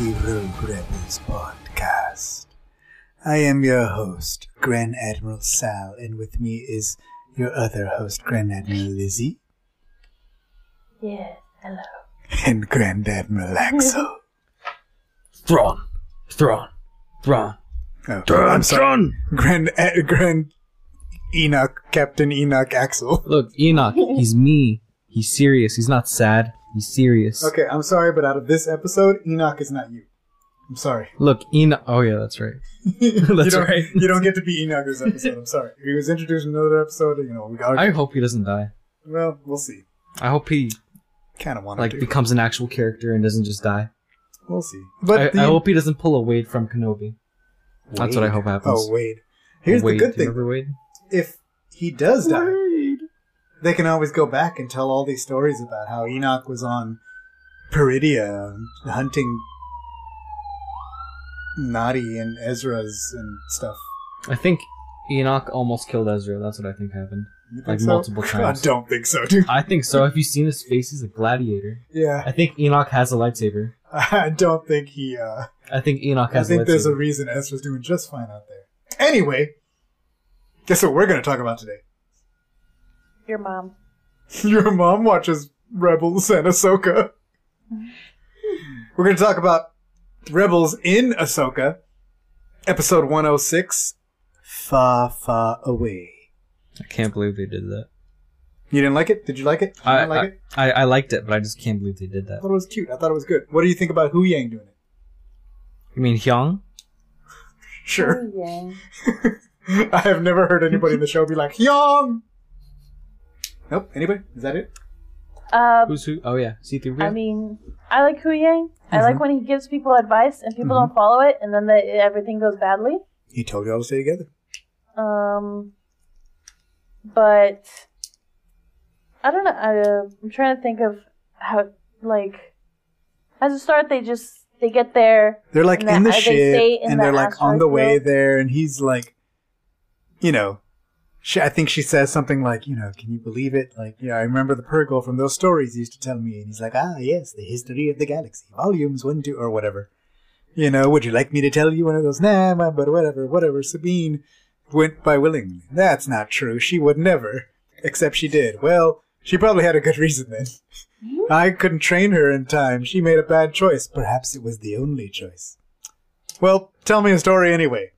welcome to the Rogue Rebels podcast. I am your host, Grand Admiral Sal, and with me is your other host, Grand Admiral Lizzy, Yes, hello. and Grand Admiral Axel. Thrawn. Thrawn. Thrawn. Oh, I'm sorry. Grand, uh, Grand Enoch, Captain Enoch Axel. Look, Enoch, he's me. He's serious. He's not sad. He's serious. Okay, I'm sorry, but out of this episode, Enoch is not you. I'm sorry. Look, Enoch. Oh, yeah, that's right. you That's don't, right. You don't get to be Enoch this episode. I'm sorry. He was introduced in another episode. You know, we got. I hope he doesn't die. well, we'll see. I hope he, Kind of want to like, to. becomes an actual character and doesn't just die. We'll see. But I, the- I hope he doesn't pull a Wade from Kenobi. That's what I hope happens. Oh, Wade. Here's Wade, the good thing. Wade? If he does die, Wade. They can always go back and tell all these stories about how Enoch was on Peridea hunting Noti and Ezra's and stuff. I think Enoch almost killed Ezra. That's what I think happened. Think Like so? multiple times. I don't think so, dude. I think so. Have you seen his face? He's a gladiator. Yeah, I think Enoch has a lightsaber. I don't think he. uh I think Enoch has. I think a there's a reason Ezra's doing just fine out there. Anyway, guess what we're going to talk about today? Your mom. Your mom watches Rebels and Ahsoka. We're going to talk about Rebels in Ahsoka, episode 106, Far, Far Away. I can't believe they did that. You didn't like it? Did you like it? Did you I, not like I, it? I, I liked it, but I just can't believe they did that. I that. thought it was cute. I thought it was good. What do you think about Huyang doing it? You mean Hyung? Sure. Oh, Yang. I have never heard anybody in the show be like, Yang! Nope. Anybody? Is that it? Um, Who's who? Oh yeah, C3PO. I mean, I like Huyang. I like Mhm. when he gives people advice and people don't follow it, and then the, everything goes badly. He told you all to stay together. Um, but I don't know. I, uh, I'm trying to think of how, like, as a start, they just they get there. They're like And in the- the they ship, in and the they're like on the way field. there, and he's like, you know, she, I think she says something like, you know, can you believe it? Like, yeah, I remember the Purrgil from those stories he used to tell me, and he's like, ah, yes, the history of the galaxy, volumes one, two, or whatever. You know, would you like me to tell you one of those? Nah, but whatever, whatever. Sabine went by willingly. That's not true. She would never, except she did. Well, she probably had a good reason then. I couldn't train her in time. She made a bad choice. Perhaps it was the only choice. Well, tell me a story anyway.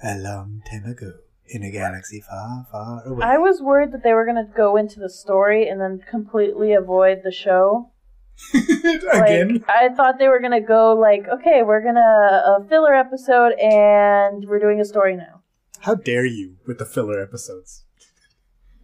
A long time ago, in a galaxy far, far away. I was worried that they were gonna go into the story and then completely avoid the show. Again? Like, I thought they were gonna go like, okay, we're gonna a filler episode and we're doing a story now. How dare you with the filler episodes?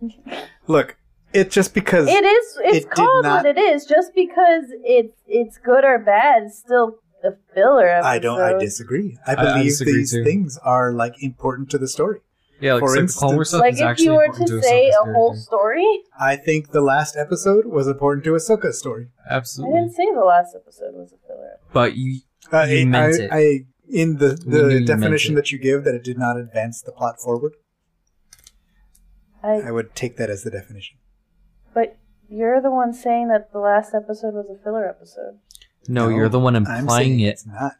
Look, it just because It is. It's It called not- what it is. Just because it's it's good or bad, it's still a filler episode. I don't. I disagree. I I- I believe disagree these too. things are like important to the story. Yeah, like, for instance- Clone Wars stuff Like is if actually you were important to to say Ahsoka's a whole character. story, I think the last episode was important to Ahsoka's story. Absolutely. I Absolutely. didn't say the last episode was a filler. But you, Uh, You I, meant I, it. I in the We knew the you definition it. that you give that it did not advance the plot forward. I, I would take that as the definition. but you're the one saying that the last episode was a filler episode. no, you're the one I'm implying saying it. It's not.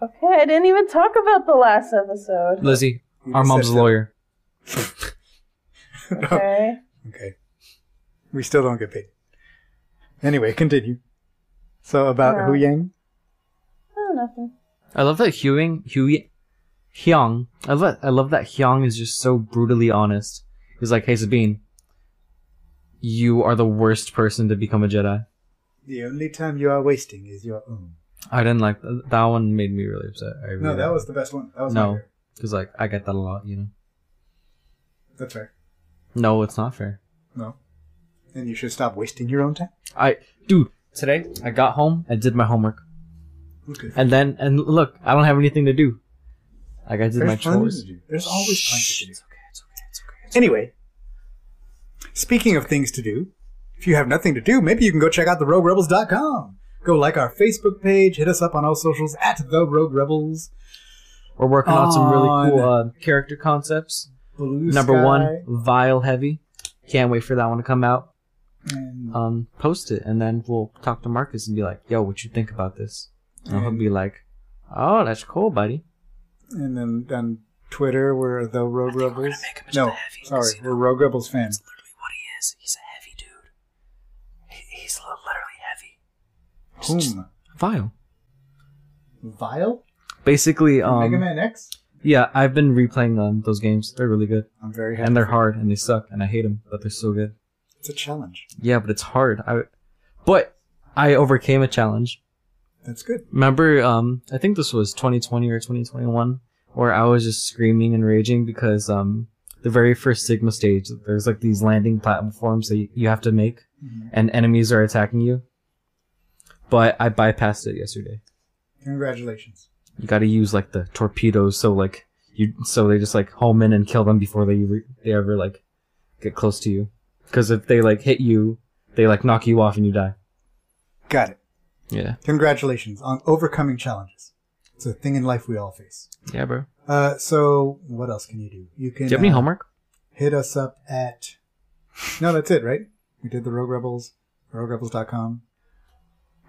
Okay, I didn't even talk about the last episode. Lizzy, You our mom's a lawyer. Okay. Okay. We still don't get paid. Anyway, continue. So about No. Huyang. Oh, nothing. I love that Huing, Hui, Hyung. I love that. I love that Hyung is just so brutally honest. He's like, "Hey Sabine, you are the worst person to become a Jedi." The only time you are wasting is your own. I didn't like that. That one. Made me really upset. I really No, that was the best one. That was No. Because like I get that a lot. You know. That's fair. No, it's not fair. No. And you should stop wasting your own time. I, dude, today I got home and did my homework, Okay. and then and look, I don't have anything to do. Like I did There's my chores. There's always plenty Shh, to do. It's okay. It's okay. It's okay. It's okay. Anyway, speaking of things to do, if you have nothing to do, maybe you can go check out theroguerebels.com. Go like our Facebook page, hit us up on all socials at the Rogue Rebels. We're working on some really cool uh, character concepts. Blue Number Sky. one, Vile Heavy. Can't wait for that one to come out. And um, post it, and then we'll talk to Marcus and be like, "Yo, what you think about this?" And he'll be like, "Oh, that's cool, buddy." and then on Twitter, we're the Rogue think Rebels. make him into No, heavy sorry, casino. we're Rogue Rebels fans. That's literally what he is. He's a heavy dude. he's literally heavy. Whom? Vile. Vile? Basically, Mega um, Man X? yeah, I've been replaying um, those games. They're really good, I'm very happy. and they're hard, and they suck, and I hate them, but they're so good. It's a challenge. Yeah, but it's hard. I, but I overcame a challenge. That's good. Remember, um, I think this was 2020 or 2021, where I was just screaming and raging because um, the very first Sigma stage, there's like these landing platforms that you- you have to make, Mhm. and enemies are attacking you. But I bypassed it yesterday. Congratulations. You got to use like the torpedoes, so like you, so they just like home in and kill them before they re- they ever like get close to you. Because if they like hit you, they like knock you off and you die. Got it. Yeah, Congratulations on overcoming challenges. It's a thing in life we all face. yeah, bro. Uh, so what else can you do? You can Do you have any uh, homework? hit us up at. No, that's it, right? We did the Rogue Rebels, roguerebels.com.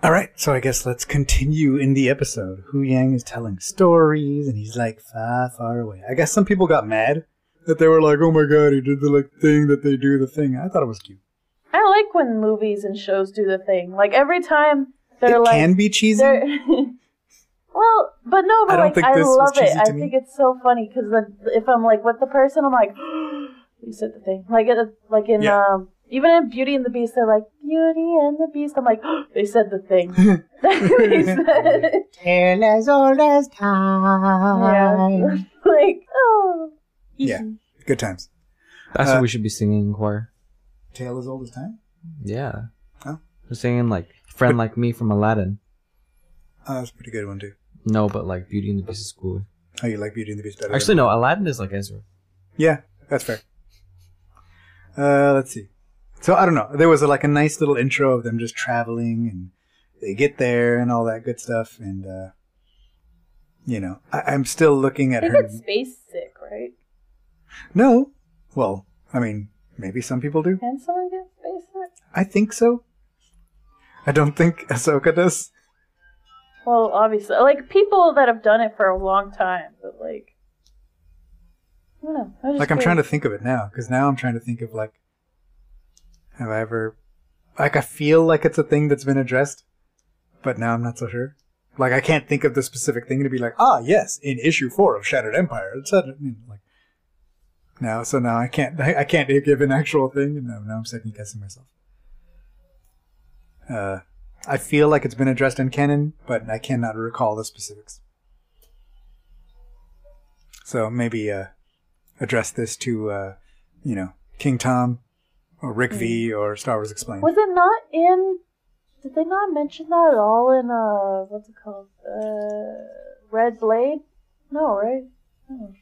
All right, so I guess let's continue in the episode. Huyang is telling stories, and he's like far, far away. I guess some people got mad that they were like, "Oh my god, he did the like thing that they do the thing." I thought it was cute. I like when movies and shows do the thing. Like every time they're it like, can be cheesy. well, but no, but I don't like think I this was love it. I me. think it's so funny because if I'm like with the person, I'm like, you said the thing. Like it, like in Yeah. um. Even in Beauty and the Beast, they're like Beauty and the Beast. I'm like, they said the thing. they said, Tale as old as time. yeah, time. like oh, Yeah. Good times. That's uh, what we should be singing in choir. Tale as old as time. Yeah. Oh. We're singing like "Friend Like Me" from Aladdin. Oh, that's a pretty good one too. No, but like Beauty and the Beast is cool. Oh, you like Beauty and the Beast better? Actually, no. Aladdin is like Ezra. Yeah, that's fair. Uh, let's see. So I don't know. There was a, like a nice little intro of them just traveling, and they get there and all that good stuff. And uh, you know, I, I'm still looking at her. space sick, right? No, well, I mean, maybe some people do. Can someone get space sick? I think so. I don't think Ahsoka does. Well, obviously, like people that have done it for a long time, but like, I don't know. I Like I'm trying to think of it now because now I'm trying to think of like, have I ever, like I feel like it's a thing that's been addressed, but now I'm not so sure. Like I can't think of the specific thing to be like, ah, yes, in issue four of Shattered Empire, etc. like. Now, so now I can't, I, can't give an actual thing, and now, now I'm second guessing myself. Uh, I feel like it's been addressed in canon, but I cannot recall the specifics. So maybe uh, address this to, uh, you know, King Tom or Rick V or Star Wars Explained. Was it not in? Did they not mention that at all in uh what's it called? Uh, Red Blade? No, right? No.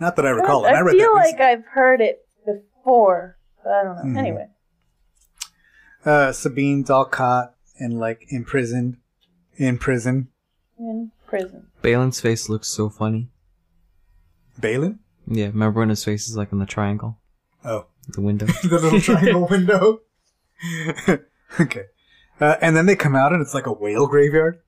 Not that I recall it. I, I read feel like. I've heard it before, but I don't know. Mhm. Anyway, Uh, Sabine's all caught and like imprisoned in prison. in prison. Baylan's face looks so funny. Baylan? Yeah, remember when his face is like in the triangle, Oh, the window. the little triangle window. okay. Uh, and then they come out and it's like a whale graveyard.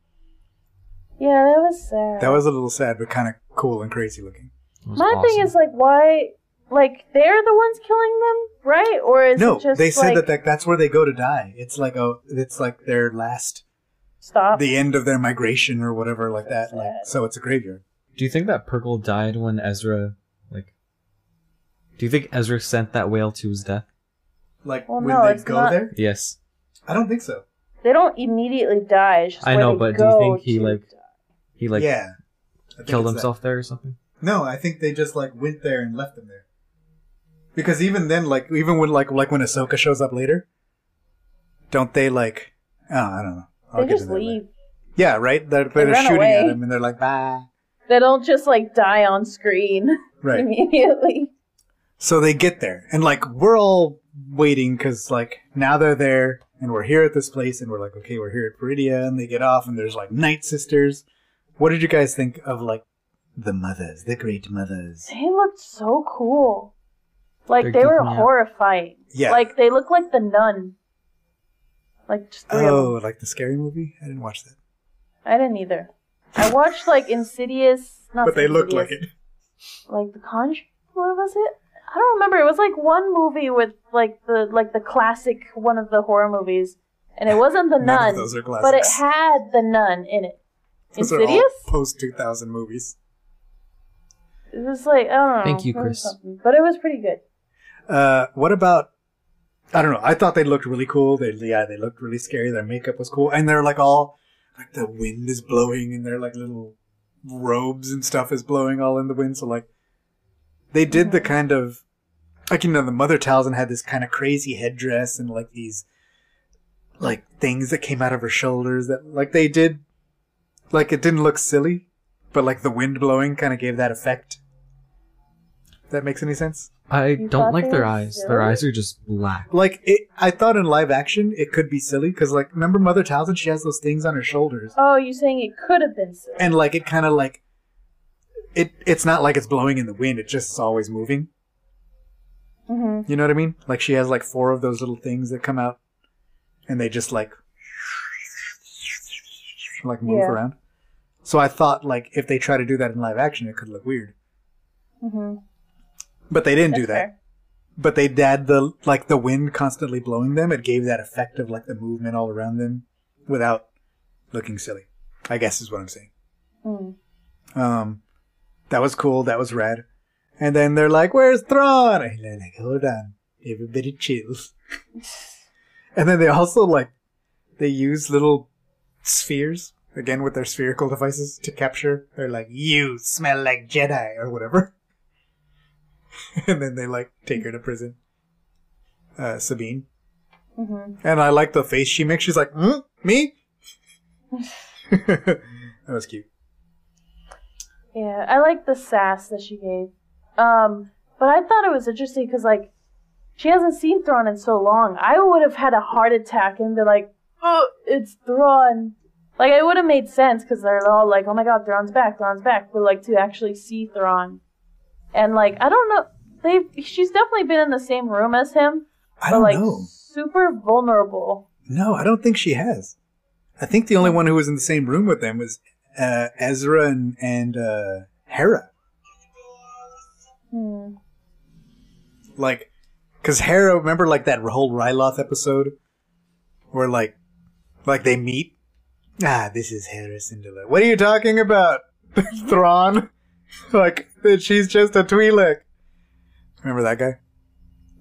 Yeah, that was sad. That was a little sad, but kind of cool and crazy looking. It was My thing is like, why? Like they're the ones killing them, right? Or is no, it just they said like, that, that that's where they go to die. It's like a, it's like their last, stop? the end of their migration or whatever like that. Like, so it's a graveyard. Do you think that Purrgil died when Ezra, like? Do you think Ezra sent that whale to his death? Like Well, when no, they it's go not- there, Yes. I don't think so. They don't immediately die. It's just I where know, they but do you go think he to like die. he like yeah, I think killed it's that. himself there or something? No, I think they just like went there and left them there. Because even then, like even when like like when Ahsoka shows up later, don't they like? Oh, I don't know. I'll They get just to that later. leave. Yeah, right. They're, they're run shooting away. at him and they're like, bye. They don't just like die on screen Right. immediately. So they get there and like we're all waiting because like now they're there and we're here at this place and we're like, okay, we're here at Peridea and they get off and there's like night sisters. What did you guys think of like the mothers, the great mothers? They looked so cool. Like They're they were geeking out. horrifying. Yeah. Like they look like the nun Like just three of Oh, them. like the scary movie? I didn't watch that. I didn't either. I watched like Insidious. Not but they looked like it. Like the Conjuring. What was it? I don't remember. It was like one movie with like the like the classic one of the horror movies, and it wasn't the None Nun, of those are classics. but it had the Nun in it. those are all Insidious. post 2000 movies. It was like I don't know. Thank you, Chris. something. But it was pretty good. Uh, what about? I don't know. I thought they looked really cool. They yeah, they looked really scary. Their makeup was cool, and they're like all like the wind is blowing, and their like little robes and stuff is blowing all in the wind. So like, they did the mm-hmm. kind of like you know the mother Talzin had this kind of crazy headdress and like these like things that came out of her shoulders that like they did like it didn't look silly, but like the wind blowing kind of gave that effect. If that makes any sense? I You don't like their were eyes. Their eyes are just black. Like it, I thought in live action it could be silly because like remember Mother Talzin? She has those things on her shoulders, Oh, you're saying it could have been silly? and like it kind of like it. It's not like it's blowing in the wind. It just is always moving. hmm You know what I mean? Like she has like four of those little things that come out, and they just like like move Yeah. around. So I thought like if they try to do that in live action, it could look weird. hmm But they didn't That's do that. fair. But they had the like the wind constantly blowing them. It gave that effect of like the movement all around them without looking silly. I guess is what I'm saying. Mm. Um, that was cool. That was rad. And then they're like, "Where's Thrawn?" And they're like, "Hold on, everybody chills." and then they also like they use little spheres again with their spherical devices to capture. They're like, "You smell like Jedi" or whatever. and then they like take her to prison. Uh, Sabine. hmm And I like the face she makes. She's like, hmm? me? that was cute. Yeah, I like the sass that she gave. Um, but I thought it was interesting because like she hasn't seen Thrawn in so long. I would have had a heart attack and been like, "Oh, it's Thrawn." Like it would have made sense because they're all like, "Oh my God, Thrawn's back! Thrawn's back!" But like to actually see Thrawn, and like I don't know, They've, she's definitely been in the same room as him, I but don't like know. super vulnerable. No, I don't think she has. I think the only one who was in the same room with them was uh, Ezra and, and uh, Hera. Hmm. Like, because Hera, remember like that whole Ryloth episode where like, like they meet? Ah, this is Hera Syndulla. What are you talking about, Thrawn? like, that she's just a Twi'lek. Remember that guy?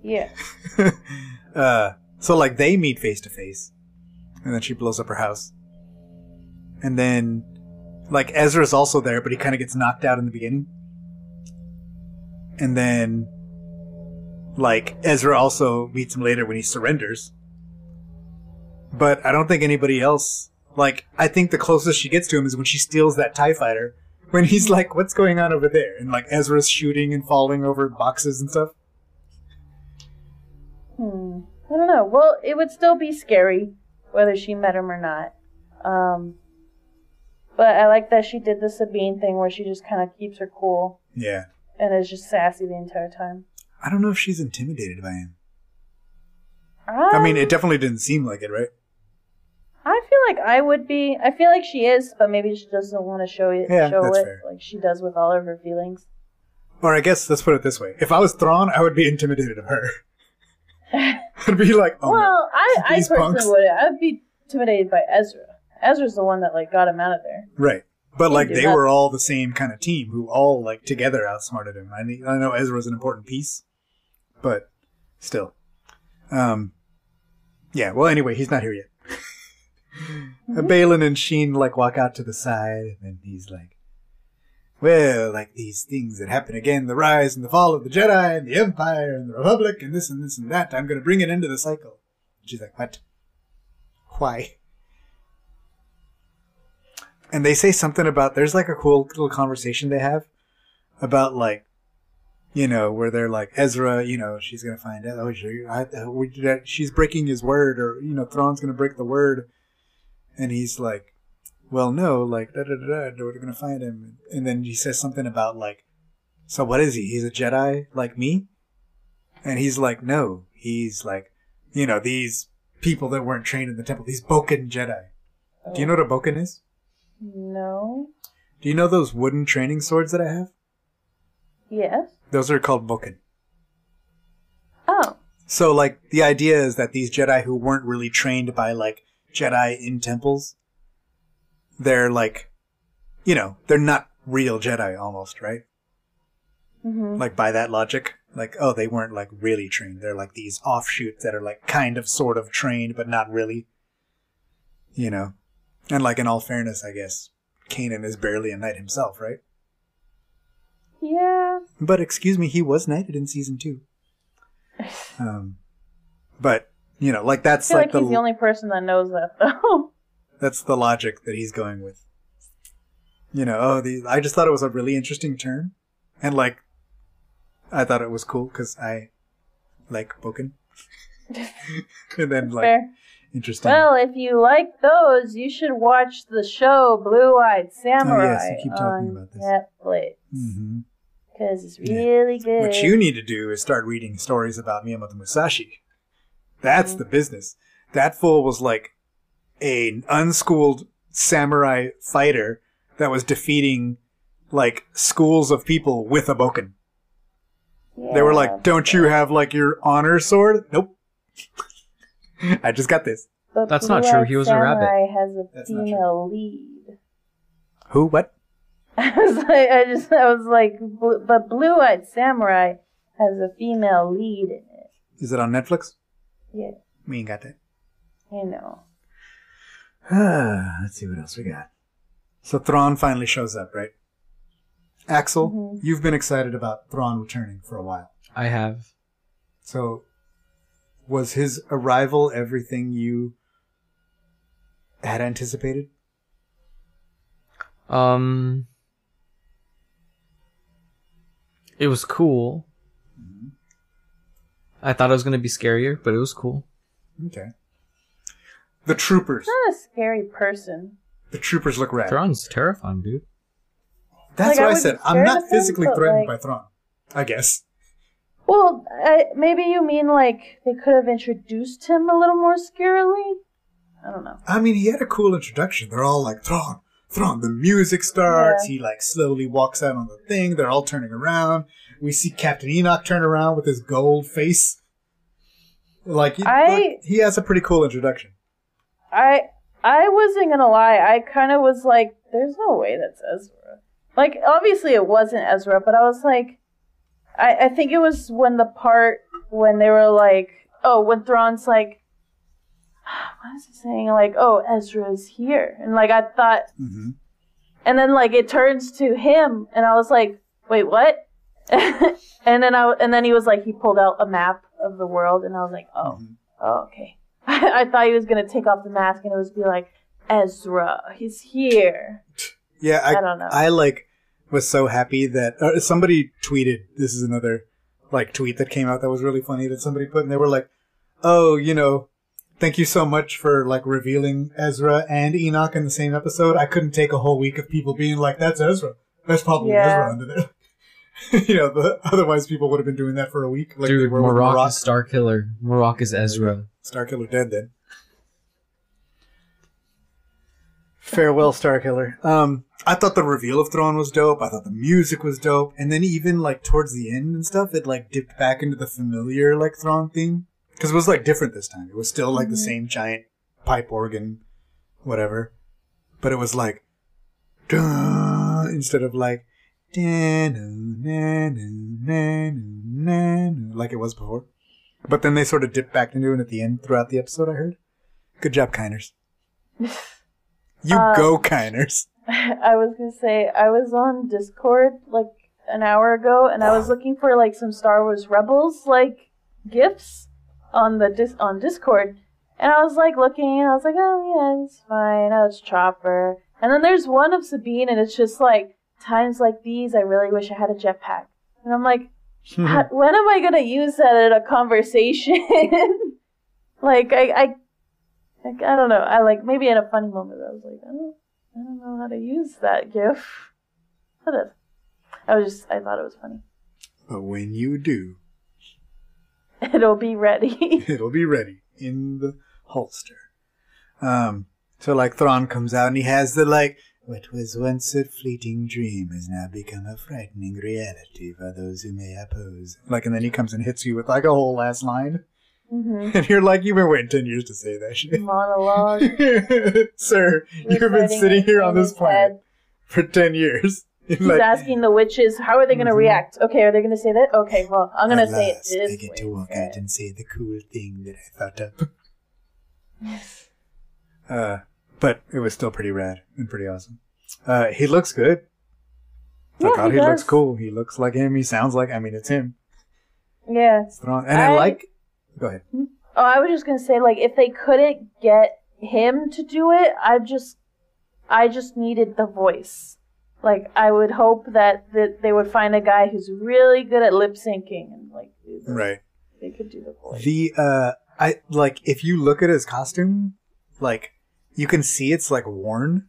Yeah. uh, so like they meet face to face, and then she blows up her house, and then like Ezra's also there, but he kind of gets knocked out in the beginning, and then like Ezra also meets him later when he surrenders, but I don't think anybody else. Like I think the closest she gets to him is when she steals that Tie Fighter. When he's like, "What's going on over there?" and like Ezra's shooting and falling over boxes and stuff. Hmm. I don't know. Well, it would still be scary whether she met him or not. Um, but I like that she did the Sabine thing where she just kind of keeps her cool Yeah. and is just sassy the entire time. I don't know if she's intimidated by him. I mean, Um, it definitely didn't seem like it, right? I feel like I would be. I feel like she is, but maybe she doesn't want to show it. Yeah, show that's it fair. like she does with all of her feelings. Or I guess let's put it this way: if I was Thrawn, I would be intimidated of her. I'd be like, oh, no. well, I, I These personally punks. would. I'd be intimidated by Ezra. Ezra's the one that like got him out of there. right. But like they that- were all the same kind of team who all like together outsmarted him. I I know Ezra was an important piece, but still, um, yeah. Well, anyway, he's not here yet. Uh, Baylan and Sheen like walk out to the side, and then he's like, "Well, like these things that happen again, the rise and the fall of the Jedi and the Empire and the Republic and this and this and that. I'm going to bring it into the cycle." She's like, "What? Why?" And they say something about there's like a cool little conversation they have about like you know, where they're like Ezra, you know, she's gonna find out. Oh, she, I, we, that she's breaking his word, or you know, Thrawn's gonna break the word, and he's like, "Well, no, like da da da da, we're gonna find him." And then he says something about like, "So what is he? He's a Jedi like me?" And he's like, "No, he's like, you know, these people that weren't trained in the temple. These Bokken Jedi. Do you oh. know what a Bokken is? No. Do you know those wooden training swords that I have? Yes. Those are called Bokken. Oh. So, like, the idea is that these Jedi who weren't really trained by, like, Jedi in temples, they're, like, you know, they're not real Jedi almost, right? hmm Like, by that logic. Like, oh, they weren't, like, really trained. They're, like, these offshoots that are, like, kind of, sort of trained, but not really. You know? And, like, in all fairness, I guess, Kanan is barely a knight himself, right? Yeah. But, excuse me, he was knighted in season two. Um, but, you know, like, I that's, feel like, like, the... he's the only person that knows that though. That's the logic that he's going with. You know, oh, the, I just thought it was a really interesting turn. And, like, I thought it was cool because I like Bokken. and then, like, Fair. Interesting. Well, if you like those, you should watch the show Blue Eyed Samurai Oh, you keep talking on about this. Netflix hmm because it's Yeah. really good. What you need to do is start reading stories about Miyamoto Musashi. That's Mhm. the business. That fool was like an unschooled samurai fighter that was defeating like schools of people with a bokken. They were like, "Don't you have like your honor sword?" Nope. I just got this. but That's not true, he was a rabbit. Samurai has a That's not female lead. Who? What? I was like, I just, I was like, bl- but Blue Eyed Samurai has a female lead in it. Is it on Netflix? Yeah, We ain't got that. I know. Let's see what else we got. So Thrawn finally shows up, right? Axel, Mhm. you've been excited about Thrawn returning for a while. I have. So, was his arrival everything you had anticipated? Um, it was cool. I thought it was gonna be scarier, but it was cool. Okay. The troopers. Not a scary person. The troopers look rad. Thrawn's terrifying, dude. That's Like, what I would said. I'm not of him, physically threatened like- by Thrawn. I guess. Well, I, maybe you mean like they could have introduced him a little more scarily. I don't know. I mean, he had a cool introduction. They're all like, Thrawn, Thrawn. The music starts. Yeah. He like slowly walks out on the thing. They're all turning around. We see Captain Enoch turn around with his gold face. Like, he, I- like, he has a pretty cool introduction. I I wasn't gonna lie. I kind of was like, "There's no way that's Ezra." Like, obviously it wasn't Ezra, but I was like, I I think it was when the part when they were like, oh, when Thrawn's like, what is he saying? Like, oh, Ezra's here, and like I thought, hmm and then like it turns to him, and I was like, wait, what? and then I and then he was like, he pulled out a map of the world, and I was like, oh. Mhm. Oh, okay. I thought he was gonna take off the mask and it was be like Ezra, he's here. Yeah, I, I don't know. I like was so happy that uh, somebody tweeted. This is another like tweet that came out that was really funny that somebody put, and they were like, "Oh, you know, thank you so much for like revealing Ezra and Enoch in the same episode. I couldn't take a whole week of people being like, "That's Ezra. That's probably Yeah. Ezra under there." you know, the, otherwise people would have been doing that for a week. Like they Dude, were with Marrok Marrok. is Starkiller. Marrok is Ezra. Starkiller dead then. Farewell, Starkiller. Um, I thought the reveal of Thrawn was dope. I thought the music was dope, and then even like towards the end and stuff, it like dipped back into the familiar like Thrawn theme because it was like different this time. It was still like the Mhm. same giant pipe organ, whatever, but it was like, duh, instead of like, like it was before. But then they sort of dipped back into it at the end throughout the episode, I heard. Good job, Kiners. You Uh, go, Kiners. I was gonna say I was on Discord like an hour ago and I was looking for like some Star Wars Rebels like gifts on the dis- on Discord and I was like looking and I was like, oh yeah, it's fine. Oh, it's Chopper. And then there's one of Sabine and it's just like times like these, I really wish I had a jetpack. And I'm like, when am I gonna use that in a conversation? like I, I, like, I don't know. I like maybe in a funny moment. I was like, I don't, I don't know how to use that GIF. Whatever. I was just, I thought it was funny. but when you do, It'll be ready. it'll be ready in the holster. Um, so like Thrawn comes out and he has the like, what was once a fleeting dream has now become a frightening reality for those who may oppose. Like, and then he comes and hits you with like a whole last line, hmm and you're like, you've been waiting ten years to say that shit, Monologue. sir. You've been sitting here on this his planet head. for ten years. He's like, asking the witches, how are they going to Mhm. react? Okay, are they going to say that? Okay, well, I'm going to "At say it this I get to walk out and say the cool thing that I thought up. Yes. Uh, but it was still pretty rad and pretty awesome. Uh, he looks good. I Yeah, thought he he, looks cool. He looks like him. He sounds like. I mean, it's him. Yeah. And I, I- like. Go ahead. Oh, I was just going to say, like, if they couldn't get him to do it, I just, I just needed the voice. Like, I would hope that, that they would find a guy who's really good at lip syncing and, like, do the- Right. they could do the voice. The uh, I like if you look at his costume, like you can see it's like worn.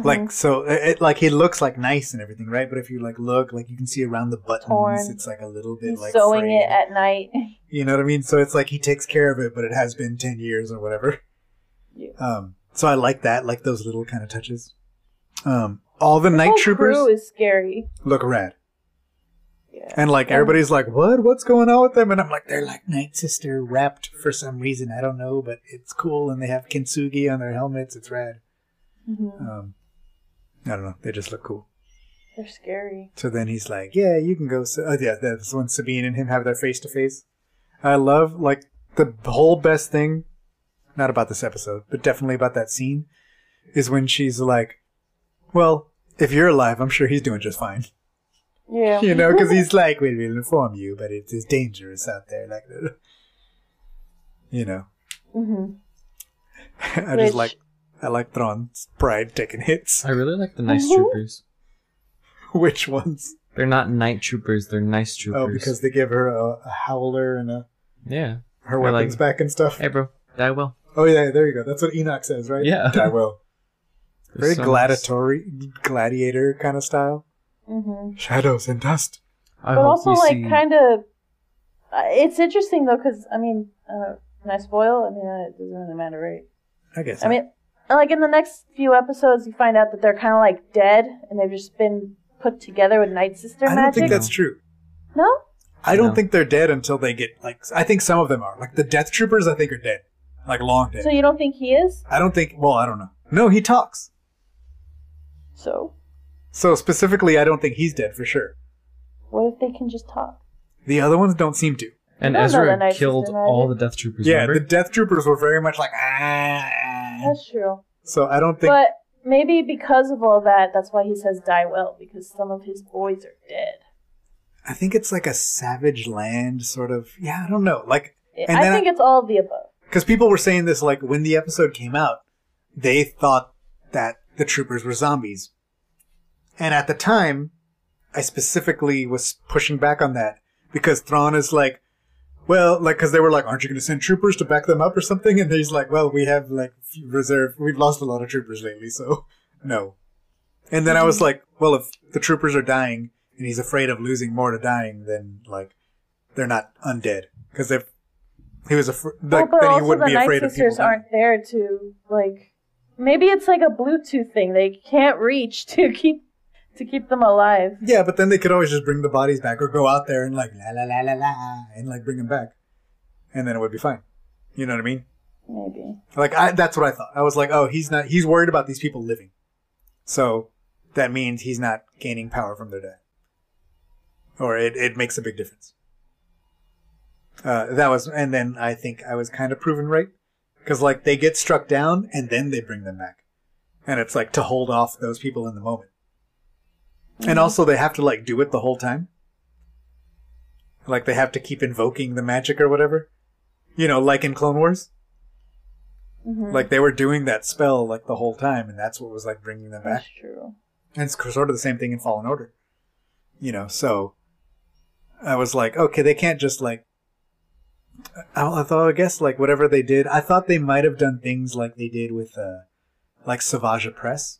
Mhm. Like so, it, it- like he looks like nice and everything, right? But if you like look, like you can see around the buttons, Torn. it's like a little bit He's like sewing frayed. it at night. You know what I mean? So it's like he takes care of it, but it has been ten years or whatever. Yeah. Um, so I like that, like those little kind of touches. Um, all the night troopers crew is scary. look rad, Yeah. and like Yeah. everybody's like, "What? What's going on with them?" And I'm like, "They're like Night Sister wrapped for some reason. I don't know, but it's cool, and they have kintsugi on their helmets. It's rad." Mhm. Um, I don't know. They just look cool. They're scary. So then he's like, "Yeah, you can go." So, oh, yeah, that's when Sabine and him have their face to face. I love like the whole best thing, not about this episode, but definitely about that scene, is when she's like, "Well, if you're alive, I'm sure he's doing just fine." Yeah. You know, because he's like, "We will inform you, but it is dangerous out there." Like, you know, hmm I Which- just like, I like Thrawn's pride taking hits. I really like the nice Mhm. troopers. Which ones? They're not night troopers. They're nice troopers. Oh, because they give her a, a howler and a, yeah. her They're weapons like- back and stuff. Hey, bro, die well. Oh yeah, there you go. That's what Enoch says, right? Yeah. I will. They're Very so gladiatory, gladiator kind of style. hmm Shadows and dust. I But also, like, see. kind of. Uh, it's interesting though, because I mean, uh, can I spoil? I mean, uh, it doesn't really matter, right? I guess. I mean, like in the next few episodes, you find out that they're kind of like dead, and they've just been put together with Night Sister magic. I don't think that's true. no. I don't No. think they're dead until they get like. I think some of them are like the Death Troopers. I think are dead, like long dead. So you don't think he is? I don't think. Well, I don't know. No, he talks. So So specifically, I don't think he's dead for sure. what if they can just talk? The other ones don't seem to. and I don't the Ezra Night killed Sister all the. Death Troopers. Yeah, the? Death Troopers were very much like ah. That's true. So I don't think. But maybe because of all that, that's why he says die well, because some of his boys are dead. I think it's like a savage land sort of. Yeah, I don't know. Like And I think it's all of the above. because people were saying this like when the episode came out, they thought that the troopers were zombies, and at the time, I specifically was pushing back on that because Thrawn is like, well, like because they were like, aren't you going to send troopers to back them up or something? And he's like, well, we have like reserve. We've lost a lot of troopers lately, so no. And then I was like, well, if the troopers are dying and he's afraid of losing more to dying, then like they're not undead because if he was afraid, well, like but then he wouldn't the be Night afraid of people. Aren't there to like. Maybe it's like a Bluetooth thing. They can't reach to keep to keep them alive. Yeah, but then they could always just bring the bodies back or go out there and like la la la la la and like bring them back, and then it would be fine. You know what I mean? Maybe. Like I, that's what I thought. I was like, oh, he's not. He's worried about these people living, so that means he's not gaining power from their death, or it it makes a big difference. Uh, that was, and then I think I was kind of proven right because like they get struck down and then they bring them back, and it's like to hold off those people in the moment. And also, they have to like do it the whole time. Like they have to keep invoking the magic or whatever. You know, like in Clone Wars. Mhm. Like they were doing that spell like the whole time, and that's what was like bringing them back. That's true. And it's sort of the same thing in Fallen Order. You know, so I was like, okay, they can't just like. I, I thought, I guess, like whatever they did, I thought they might have done things like they did with, uh, like Savage Opress.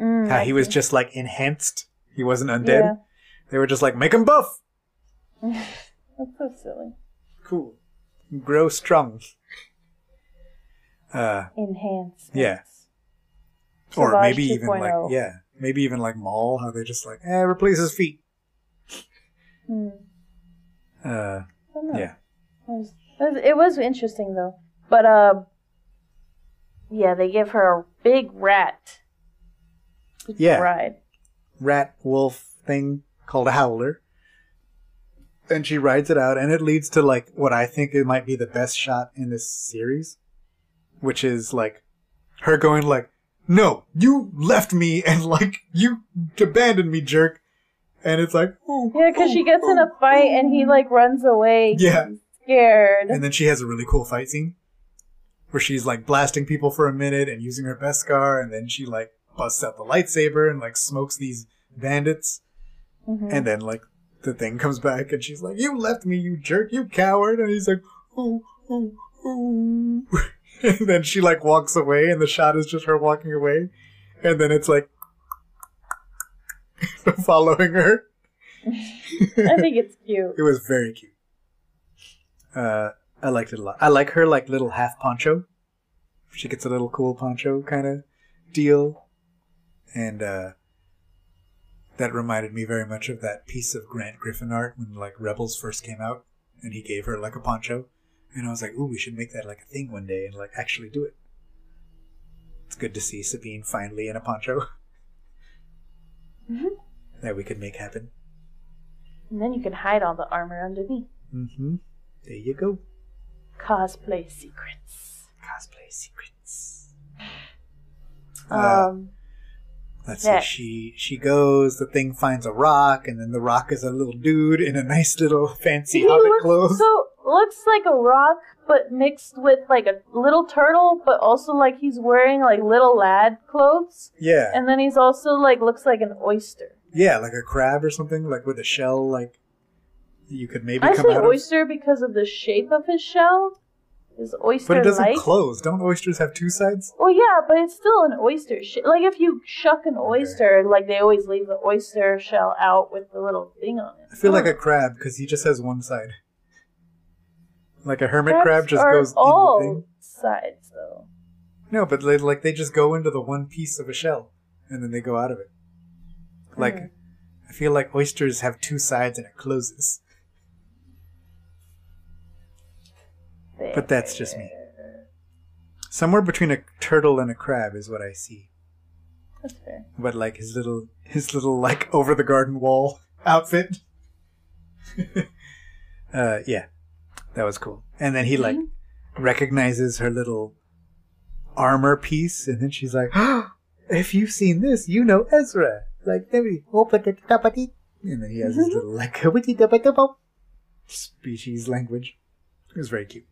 Mm, How he was just like enhanced. He wasn't undead. Yeah. They were just like, make him buff. That's so silly. Cool. Grow strong. Uh, enhance. Yeah. or Savage maybe even like 2.0. yeah, maybe even like Maul, how they just like eh, replace his feet. Hmm. Uh, I don't know. yeah, It was, it was- it was interesting though. But uh, yeah, they give her a big rat. Yeah. Ride. rat wolf thing called a howler. And she rides it out, and it leads to like what I think it might be the best shot in this series, which is like her going like, "No, you left me, and like you abandoned me, jerk." And it's like, oh, Yeah, because she oh, gets in a oh, fight and he like runs away. Yeah. Scared. And then she has a really cool fight scene where she's like blasting people for a minute and using her Beskar, and then she like busts out the lightsaber and like smokes these bandits. Mhm. And then like the thing comes back and she's like, "You left me, you jerk, you coward!" And he's like, "Oh, oh, oh." and then she like walks away, and the shot is just her walking away, and then it's like following her. I think it's cute. It was very cute. Uh, I liked it a lot. I like her like little half poncho. She gets a little cool poncho kind of deal, and uh, that reminded me very much of that piece of Grant Griffin art when like Rebels first came out, and he gave her like a poncho, and I was like, "Ooh, we should make that like a thing one day and like actually do it." It's good to see Sabine finally in a poncho Mhm. that we could make happen. And then you can hide all the armor underneath. Mm-hmm. There you go. Cosplay secrets. cosplay secrets. Uh, Um, let's next. see. She she goes. The thing finds a rock, and then the rock is a little dude in a nice little fancy he hobbit looks, clothes. so looks like a rock, but mixed with like a little turtle, but also like he's wearing like little lad clothes, yeah, and then he's also like looks like an oyster. yeah, like a crab or something, like with a shell. Like you could maybe I come say oyster because of the shape of his shell. Is oyster But it doesn't close. Don't oysters have two sides? Well, yeah, but it's still an oyster. Sh- like if you shuck an oyster, like they always leave the oyster shell out with the little thing on it. I feel like a crab because he just has one side. Like a hermit Crabs crab just are goes in the all thing. sides though. No, but they, like they just go into the one piece of a shell and then they go out of it. Like Mhm. I feel like oysters have two sides and it closes. But that's just me. Somewhere between a turtle and a crab is what I see. That's fair. But like his little his little like over the garden wall outfit. uh yeah. That was cool. And then he like recognizes her little armor piece and then she's like, if you've seen this, you know Ezra. Like every open the tapati. And then he has his little like species language. It was very cute.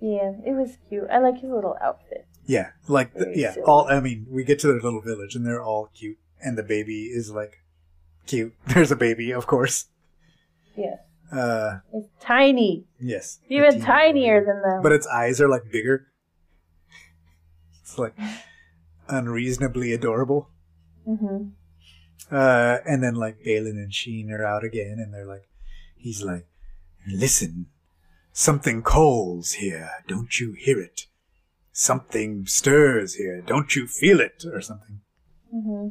Yeah, it was cute. I like his little outfit. Yeah, like the, yeah, silly. all I mean, we get to their little village and they're all cute, and the baby is like cute. There's a baby, of course. Yeah, Uh, it's tiny, yes, even tinier baby. than them. But its eyes are like bigger. It's like unreasonably adorable. hmm Uh, and then like Baylan and Sheen are out again, and they're like, he's like, listen, something calls here. Don't you hear it? Something stirs here. Don't you feel it? Or something. hmm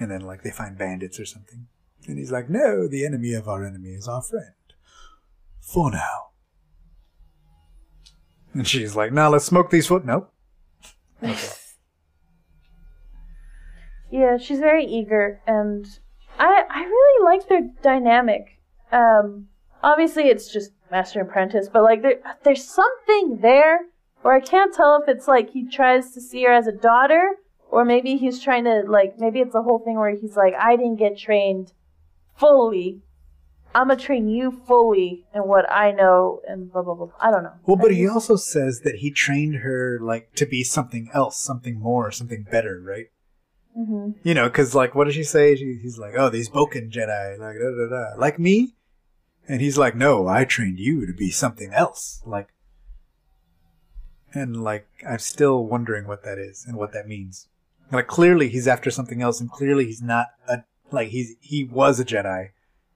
And then, like, they find bandits or something. And he's like, no, the enemy of our enemy is our friend. For now. And she's like, now let's smoke these foot. Nope. Okay. Yeah, she's very eager, and I I really like their dynamic. Um, obviously it's just master and apprentice, but like there there's something there where I can't tell if it's like he tries to see her as a daughter, or maybe he's trying to like maybe it's a whole thing where he's like I didn't get trained fully. I'm gonna train you fully in what I know, and blah blah blah. I don't know. Well, but he also says that he trained her, like, to be something else, something more, something better, right? Mm-hmm. You know, because, like, what does she say? She, he's like, oh, these Bokken Jedi, like, da da da. Like me? And he's like, no, I trained you to be something else. Like, and, like, I'm still wondering what that is and what that means. Like, clearly he's after something else, and clearly he's not a, like, he's, he was a Jedi,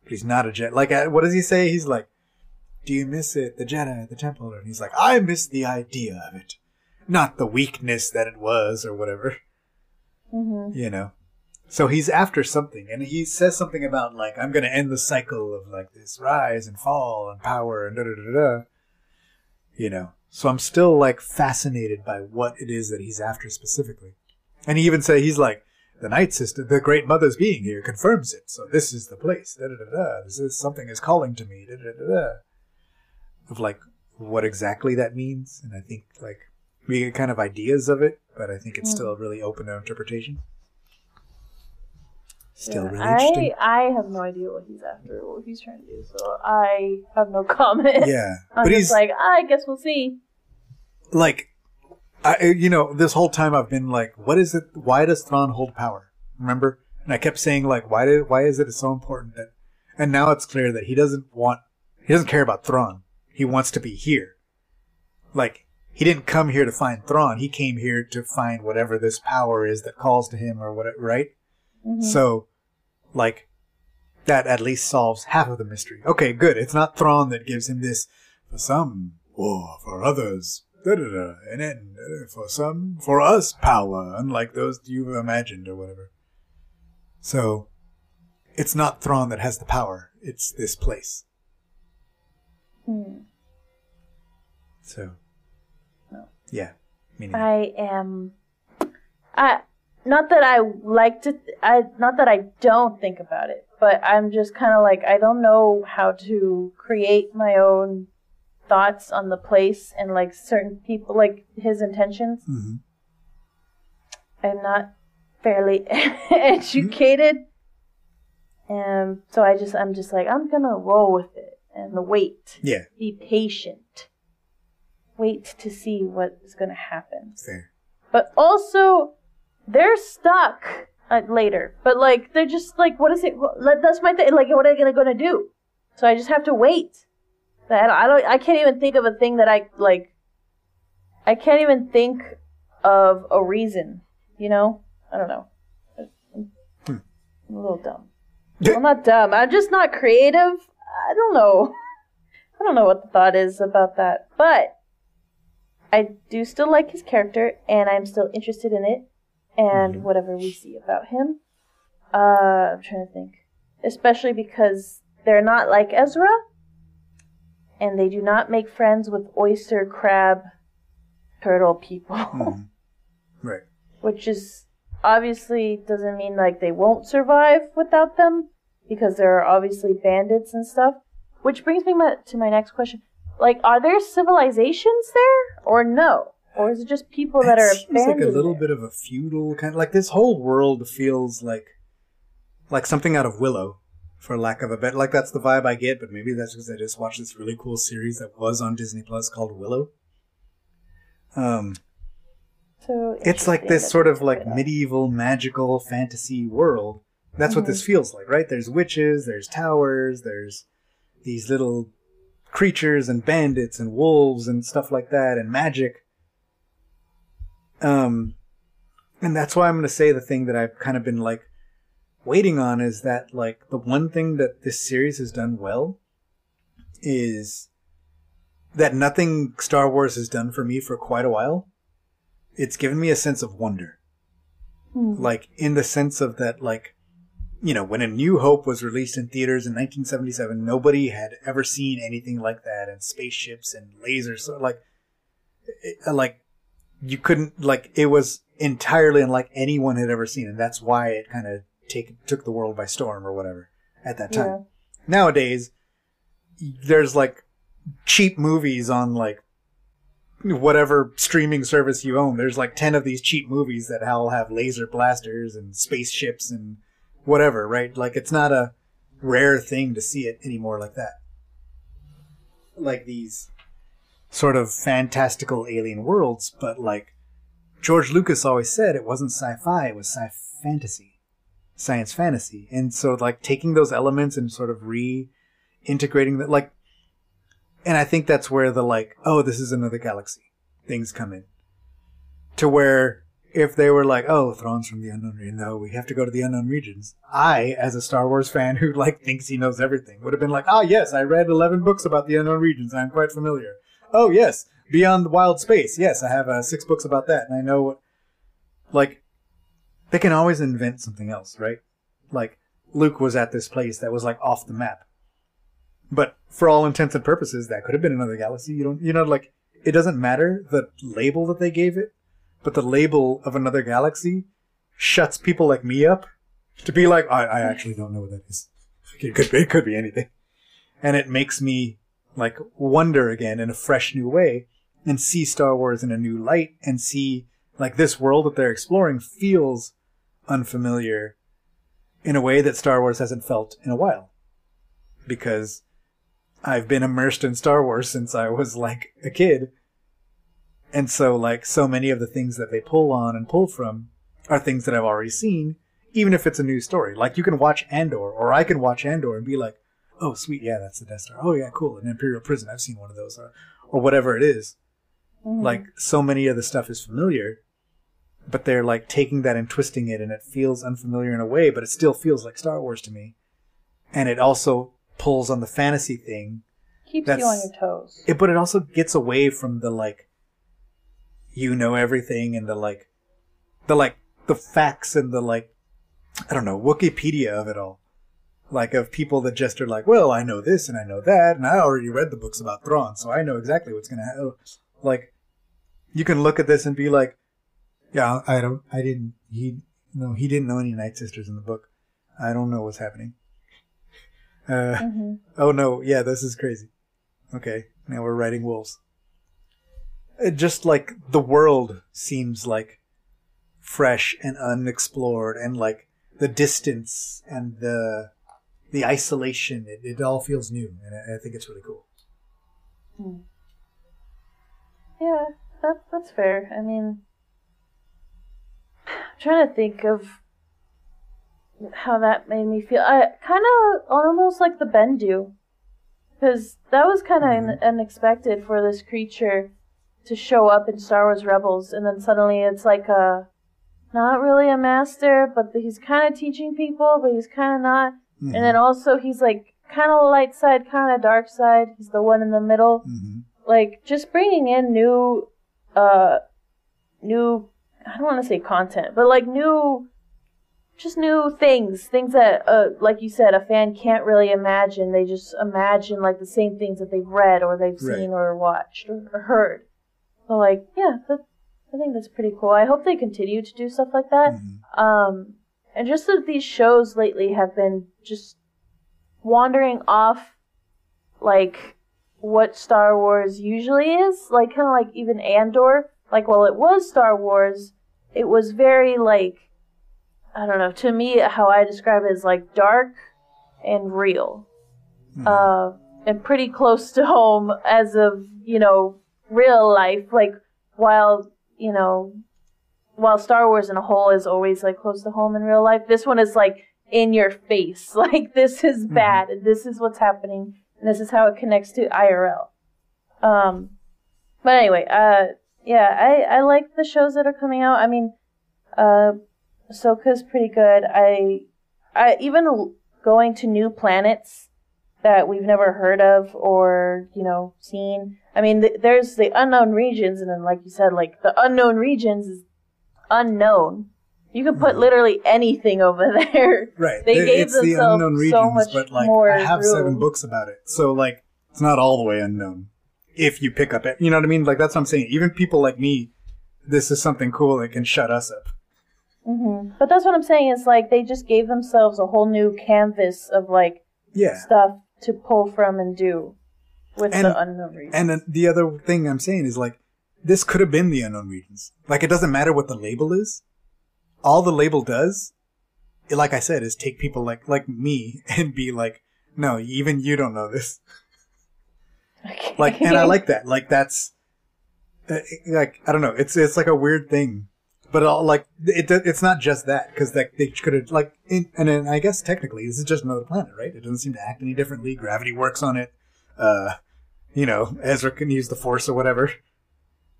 but he's not a Jedi. Like, uh, what does he say? He's like, Do you miss it? The Jedi, the Temple? And he's like, I miss the idea of it, not the weakness that it was or whatever. hmm You know. So he's after something, and he says something about like, I'm going to end the cycle of like this rise and fall and power and da da da da. You know. So I'm still like fascinated by what it is that he's after specifically. And he even say he's like, the night sister, the great mother's being here confirms it. So this is the place. Da da da da. This is something is calling to me. Da da da da. Of like what exactly that means, and I think like we get kind of ideas of it, but I think it's mm. still really open to interpretation. Still Yeah, really interesting. I I have no idea what he's after, what he's trying to do, so I have no comment. Yeah, I'm but just he's like, ah, I guess we'll see. like, I you know this whole time I've been like, what is it? Why does Thrawn hold power? Remember? And I kept saying like, why did why is it so important that? And now it's clear that he doesn't want, he doesn't care about Thrawn. He wants to be here. Like he didn't come here to find Thrawn. He came here to find whatever this power is that calls to him or whatever. Right? Mhm. So, like, that at least solves half of the mystery. Okay, good. It's not Thrawn that gives him this for some, or for others, da da da, and then for some, for us, power, unlike those you've imagined or whatever. So, it's not Thrawn that has the power. It's this place. Hmm. So, No. yeah. Meaning, I am. I not that I like to. Th- I not that I don't think about it, but I'm just kind of like I don't know how to create my own thoughts on the place and like certain people, like his intentions. Mhm. I'm not fairly educated, and so I just I'm just like I'm gonna roll with it and wait, yeah, be patient, wait to see what is gonna happen. fair. But also, they're stuck uh, later. But like, they're just like, what is it? That's my thing. Like, what are they gonna do? So I just have to wait. That I don't. I can't even think of a thing that I like. I can't even think of a reason. You know? I don't know. I'm, I'm a little dumb. I'm not dumb. I'm just not creative. I don't know. I don't know what the thought is about that. But I do still like his character, and I'm still interested in it, and Mhm. whatever we see about him. Uh, I'm trying to think. Especially because they're not like Ezra, and they do not make friends with oyster, crab, turtle people, Mhm. Right. which is obviously doesn't mean like they won't survive without them, because there are obviously bandits and stuff. Which brings me my, to my next question. Like, are there civilizations there, or no? Or is it just people that are? it are seems like a little there? bit of a feudal kind of like this whole world feels like like something out of Willow, for lack of a better. Like that's the vibe I get, but maybe that's because I just watched this really cool series that was on Disney Plus called Willow. Um, So it's like this sort of like put it up. medieval magical fantasy world. That's what Mm-hmm. this feels like, right? There's witches, there's towers, there's these little creatures and bandits and wolves and stuff like that and magic. Um and that's why I'm going to say the thing that I've kind of been like waiting on is that like the one thing that this series has done well is that nothing Star Wars has done for me for quite a while. It's given me a sense of wonder. Hmm. Like in the sense of that like you know, when A New Hope was released in theaters in 1977, nobody had ever seen anything like that and spaceships and lasers so like it, like you couldn't like it was entirely unlike anyone had ever seen and that's why it kind of take took the world by storm or whatever at that time. Yeah. Nowadays there's like cheap movies on like whatever streaming service you own. There's like 10 of these cheap movies that all have laser blasters and spaceships and whatever, right? Like it's not a rare thing to see it anymore like that. Like these sort of fantastical alien worlds, but like George Lucas always said it wasn't sci-fi, it was sci fantasy. Science fantasy. And so like taking those elements and sort of reintegrating that like and I think that's where the like, oh, this is another galaxy things come in. To where if they were like, "Oh, Thrawn's from the unknown region," no, we have to go to the unknown regions. I, as a Star Wars fan who like thinks he knows everything, would have been like, "Ah, yes, I read eleven books about the unknown regions. I'm quite familiar." Oh, yes, Beyond the Wild Space. Yes, I have uh, six books about that, and I know. Like, they can always invent something else, right? Like, Luke was at this place that was like off the map, but for all intents and purposes, that could have been another galaxy. You don't, you know, like it doesn't matter the label that they gave it but the label of another galaxy shuts people like me up to be like, I, I actually don't know what that is. It could be, it could be anything. And it makes me like wonder again in a fresh new way and see Star Wars in a new light and see like this world that they're exploring feels unfamiliar in a way that Star Wars hasn't felt in a while. Because I've been immersed in Star Wars since I was like a kid and so, like, so many of the things that they pull on and pull from are things that I've already seen, even if it's a new story. Like, you can watch Andor, or I can watch Andor and be like, oh, sweet, yeah, that's the Death Star. Oh, yeah, cool, an Imperial prison. I've seen one of those, or, or whatever it is. Mhm. Like, so many of the stuff is familiar, but they're like taking that and twisting it, and it feels unfamiliar in a way, but it still feels like Star Wars to me. And it also pulls on the fantasy thing keeps you on your toes. it, but it also gets away from the like you know everything and the like the like the facts and the like I don't know Wikipedia of it all, like of people that just are like, well, I know this and I know that, and I already read the books about Thrawn, so I know exactly what's gonna happen. Like, you can look at this and be like, yeah, I don't, I didn't, he, no, he didn't know any Night Sisters in the book. I don't know what's happening. Uh, hmm Oh no, yeah, this is crazy. Okay, now we're riding wolves. It just like the world seems like fresh and unexplored, and like the distance and the the isolation. It, it all feels new, and I, I think it's really cool. Yeah, that that's fair. I mean, I'm trying to think of how that made me feel. I kind of almost like the Bendu, because that was kind of Mhm. unexpected for this creature to show up in Star Wars Rebels, and then suddenly it's like a not really a master, but he's kind of teaching people, but he's kind of not. Mhm. And then also he's like kind of light side, kind of dark side. He's the one in the middle Mhm. like just bringing in new uh new i don't want to say content but like new just new things things that uh like you said a fan can't really imagine they just imagine like the same things that they've read or they've Right. seen or watched or, or heard so like yeah that, i think that's pretty cool i hope they continue to do stuff like that Mhm. um, and just that these shows lately have been just wandering off like what Star Wars usually is, like kind of like even Andor. Like, while it was Star Wars, it was very like I don't know. To me, how I describe it is like dark and real, Mhm. uh, and pretty close to home as of you know real life. Like while you know while Star Wars in a whole is always like close to home in real life, this one is like in your face. Like this is Mhm. bad, and this is what's happening, and this is how it connects to IRL. Um, but anyway, uh, yeah, I I like the shows that are coming out. I mean, uh, Ahsoka's pretty good. I I even going to new planets that we've never heard of or you know seen. I mean, th- there's the unknown regions, and then like you said, like the unknown regions is unknown. You can put Mhm. literally anything over there. Right. They There- gave it's the themselves unknown so regions, much but like more I have seven books about it, so like it's not all the way unknown. If you pick up it, you know what I mean. Like that's what I'm saying. Even people like me, this is something cool that can shut us up. hmm But that's what I'm saying is like they just gave themselves a whole new canvas of like Yeah. stuff to pull from and do with And- the unknown regions. And the other thing I'm saying is like this could have been the unknown regions. Like it doesn't matter what the label is. All the label does, like I said, is take people like like me and be like, no, even you don't know this. Okay. like and i like that like that's uh, like i don't know it's it's like a weird thing but all, like it it's not just that because like they could have like in, and then i guess technically this is just another planet right it doesn't seem to act any differently gravity works on it uh you know ezra can use the force or whatever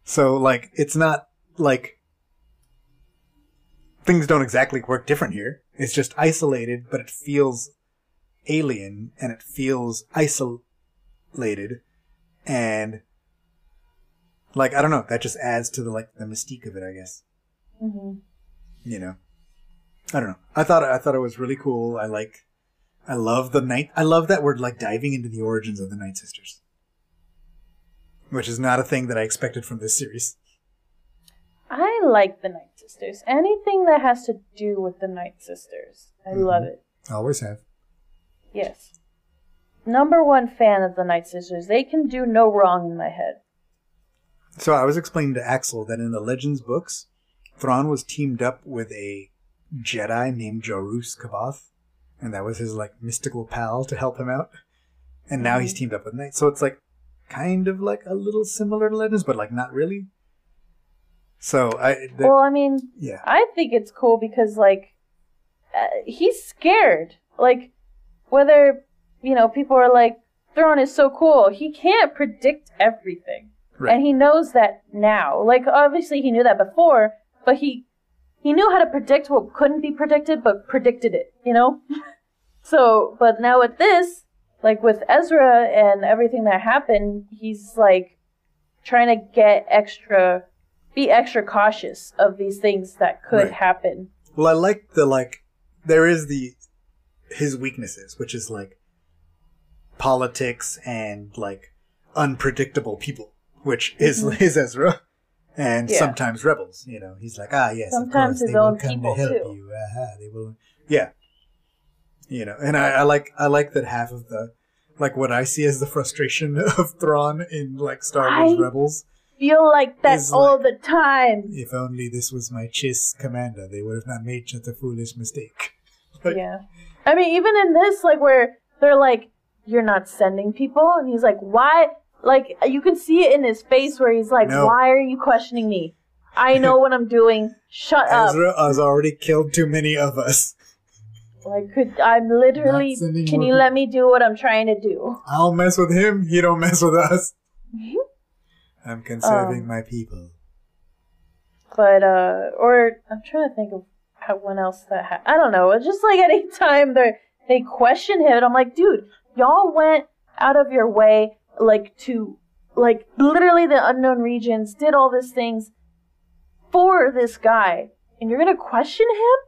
so like it's not like things don't exactly work different here. It's just isolated, but it feels alien and it feels isolated and like I don't know, that just adds to the like the mystique of it, I guess. hmm You know. I don't know. I thought I thought it was really cool. I like I love the night I love that we're like diving into the origins of the Night Sisters. Which is not a thing that I expected from this series. I like the Night Sisters. Anything that has to do with the Night Sisters, I Mhm. love it. Always have. Yes. Number one fan of the Night Sisters. They can do no wrong in my head. So I was explaining to Axel that in the Legends books, Thrawn was teamed up with a Jedi named Joruus C'baoth, and that was his like mystical pal to help him out. And now he's teamed up with Knight, so it's like kind of like a little similar to Legends, but like not really. So I, the, well, I mean, yeah, I think it's cool because like uh, he's scared. Like whether you know people are like Thrawn is so cool, he can't predict everything, right, and he knows that now. Like obviously he knew that before, but he he knew how to predict what couldn't be predicted, but predicted it. You know. so, but now with this, like with Ezra and everything that happened, he's like trying to get extra be extra cautious of these things that could Right. happen. Well, I like the like. There is the his weaknesses, which is like politics and like unpredictable people, which is Mhm. his Ezra, and Yeah. sometimes rebels. You know, he's like, ah, yes, Sometimes of course, they will come people, to help too. you. Aha, they will. Yeah, you know, and I, I like I like that half of the like what I see as the frustration of Thrawn in like Star Wars I- Rebels. Feel like that all like- the time. If only this was my Chiss commander, they would have not made such a foolish mistake. Like- yeah. I mean, even in this, like where they're like, "You're not sending people," and he's like, "Why?" Like you can see it in his face where he's like, No. "Why are you questioning me? I know what I'm doing. Shut up!" Ezra has already killed too many of us. Like, could I'm literally? Can you let me do what I'm trying to do? I'll mess with him, He don't mess with us. I'm conserving Um, my people. But uh, or I'm trying to think of how when else that ha- I don't know. It's just like any time they they question him, I'm like, dude, y'all went out of your way like to like literally the unknown regions, did all these things for this guy, and you're gonna question him?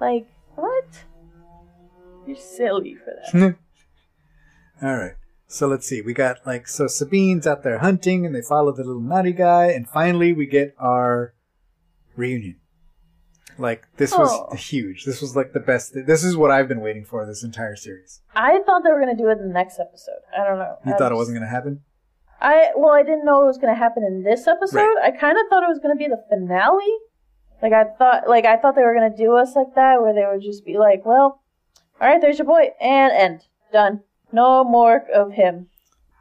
Like what? You're silly for that. All right. So let's see. We got like so Sabine's out there hunting, and they follow the little Noti guy, and finally we get our reunion. Like this was Oh. huge. This was like the best. This is what I've been waiting for this entire series. I thought they were gonna do it in the next episode. I don't know. You I thought it was- wasn't going to happen? I well, I didn't know it was gonna happen in this episode. Right. I kind of thought it was gonna be the finale. Like I thought, like I thought they were gonna do us like that, where they would just be like, "Well, all right, there's your boy, and end, done. No more of him."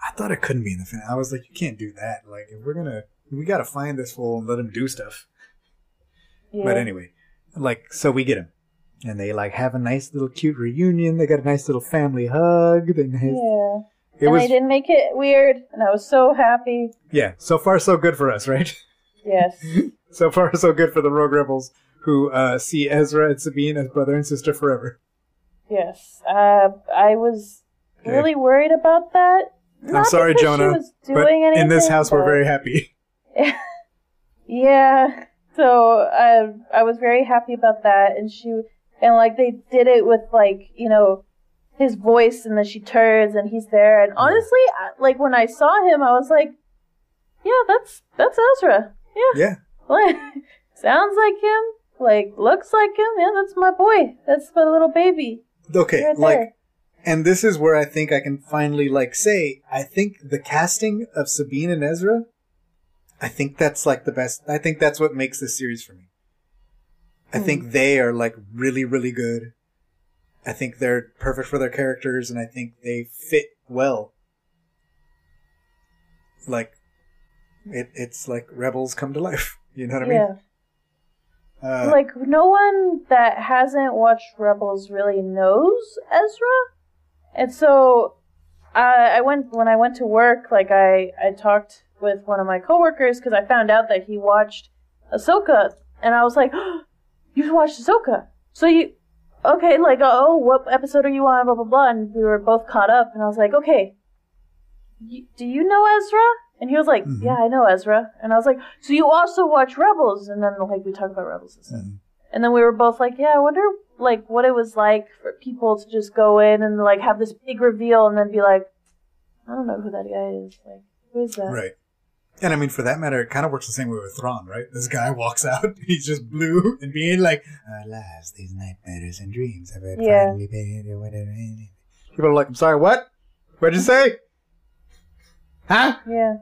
I thought it couldn't be in the finale. I was like, you can't do that. Like, if we're gonna, we got to find this fool and let him do stuff. Yeah. But anyway, like, so we get him. And they like have a nice little cute reunion. They got a nice little family hug. They nice, yeah, It and was they didn't make it weird, and I was so happy. yeah. So far, so good for us, right? Yes, so far, so good for the Rogue Rebels who uh, see Ezra and Sabine as brother and sister forever. yes. Uh, I was really worried about that. I'm sorry, Jonah, but doing in this anything, house, we're very happy. Yeah. So I I was very happy about that, and she and like they did it with like you know his voice, and then she turns and he's there, and honestly, I, like when I saw him, I was like, yeah, that's that's Ezra. Yeah, Yeah. Like sounds like him, like looks like him. Yeah, that's my boy. That's my little baby Okay, right like, there. and this is where I think I can finally like say I think the casting of Sabine and Ezra, I think that's like the best. I think that's what makes this series for me. I Hmm. think they are like really, really good. I think they're perfect for their characters, and I think they fit well. Like, it, it's like rebels come to life. You know what I yeah. mean? Uh, like no one that hasn't watched Rebels really knows Ezra, and so I, I went when I went to work. Like I, I talked with one of my coworkers because I found out that he watched Ahsoka, and I was like, "You watched Ahsoka, so you okay? Like, oh, what episode are you on? Blah blah blah." And we were both caught up, and I was like, "Okay, y- do you know Ezra?" And he was like, Mhm. "Yeah, I know Ezra." And I was like, "So you also watch Rebels?" And then like we talked about Rebels and stuff. Mhm. And then we were both like, "Yeah, I wonder like what it was like for people to just go in and like have this big reveal and then be like, I don't know who that guy is. Like, who is that?" Right. And I mean, for that matter, it kind of works the same way with Thrawn, right? This guy walks out, he's just blue and being like, Alas, these nightmares and dreams have Yeah. finally been whatever. People are like, I'm sorry, what? What'd you say? Huh? Yeah.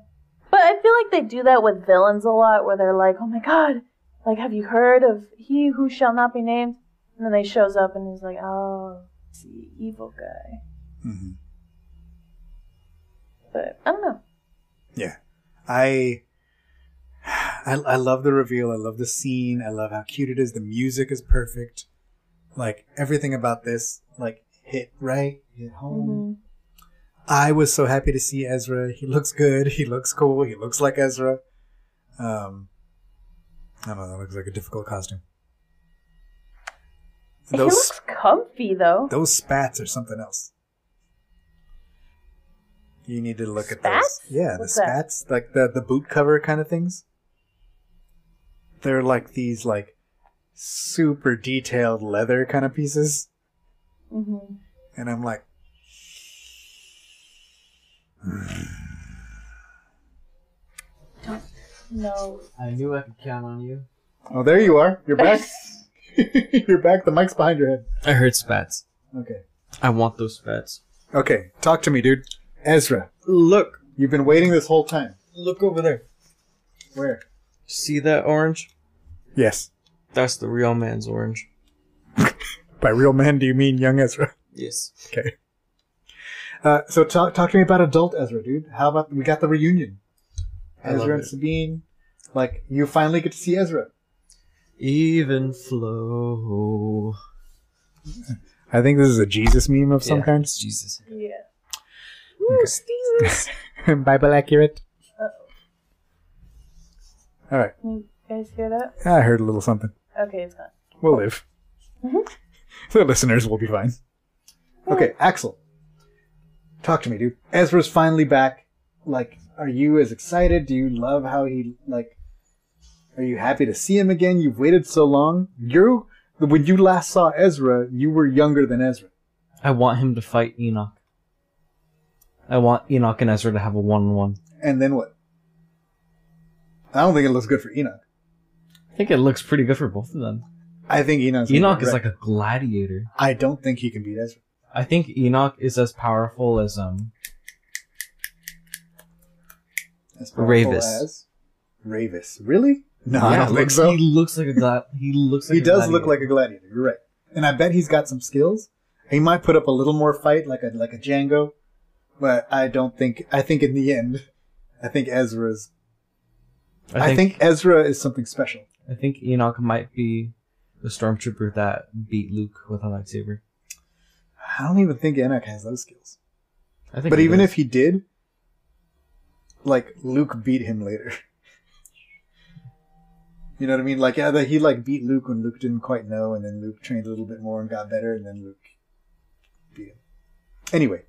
But I feel like they do that with villains a lot where they're like, oh my god, like, have you heard of he who shall not be named? And then he shows up and he's like, oh, it's the evil guy. Mm-hmm. But I don't know. Yeah. I, I I love the reveal. I love the scene. I love how cute it is. The music is perfect. Like everything about this, like hit right, hit home. hmm I was so happy to see Ezra. He looks good. He looks cool. He looks like Ezra. Um, I don't know. That looks like a difficult costume. He Those looks comfy though. those spats are something else. You need to look at those. Yeah, What's the that? spats, like the the boot cover kind of things. They're like these like super detailed leather kind of pieces, hmm and I'm like, No. I knew I could count on you. oh, there you are. You're back. You're back. The mic's behind your head. I heard spats. Okay. I want those spats. Okay. Talk to me, dude. Ezra, Look, you've been waiting this whole time. look over there. Where? See that orange? Yes. That's the real man's orange. By real man, do you mean young Ezra? Yes. Okay. Uh, so talk talk to me about adult Ezra, dude. How about we got the reunion? I Ezra and it. Sabine. Like you finally get to see Ezra. Even flow. I think this is a Jesus meme of some Yeah, kind. it's Jesus. Yeah. Okay. Bible accurate. Uh-oh. All right. You guys hear that? I heard a little something. Okay, it's gone. We'll live. Mhm. the listeners will be fine. Okay, Axel. Talk to me, dude. Ezra's finally back. Like, are you as excited? Do you love how he like? Are you happy to see him again? You've waited so long. You, when you last saw Ezra, you were younger than Ezra. I want him to fight Enoch. I want Enoch and Ezra to have a one-on-one. And then what? I don't think it looks good for Enoch. I think it looks pretty good for both of them. I think Enoch's Enoch is like a gladiator. I don't think he can beat Ezra. I think Enoch is as powerful as um As powerful Ravis. as Ravis. Really? No, I don't think so. He looks like a gla- he looks like he does look like a gladiator. You're right, and I bet he's got some skills. He might put up a little more fight, like a like a Django, but I don't think. I think in the end, I think Ezra's. I think, Ezra is something special. I think Enoch might be the stormtrooper that beat Luke with a lightsaber. I don't even think Enoch has those skills. I think But even does. if he did, like Luke beat him later. you know what I mean? Like yeah, that he like beat Luke when Luke didn't quite know, and then Luke trained a little bit more and got better, and then Luke beat him. Anyway,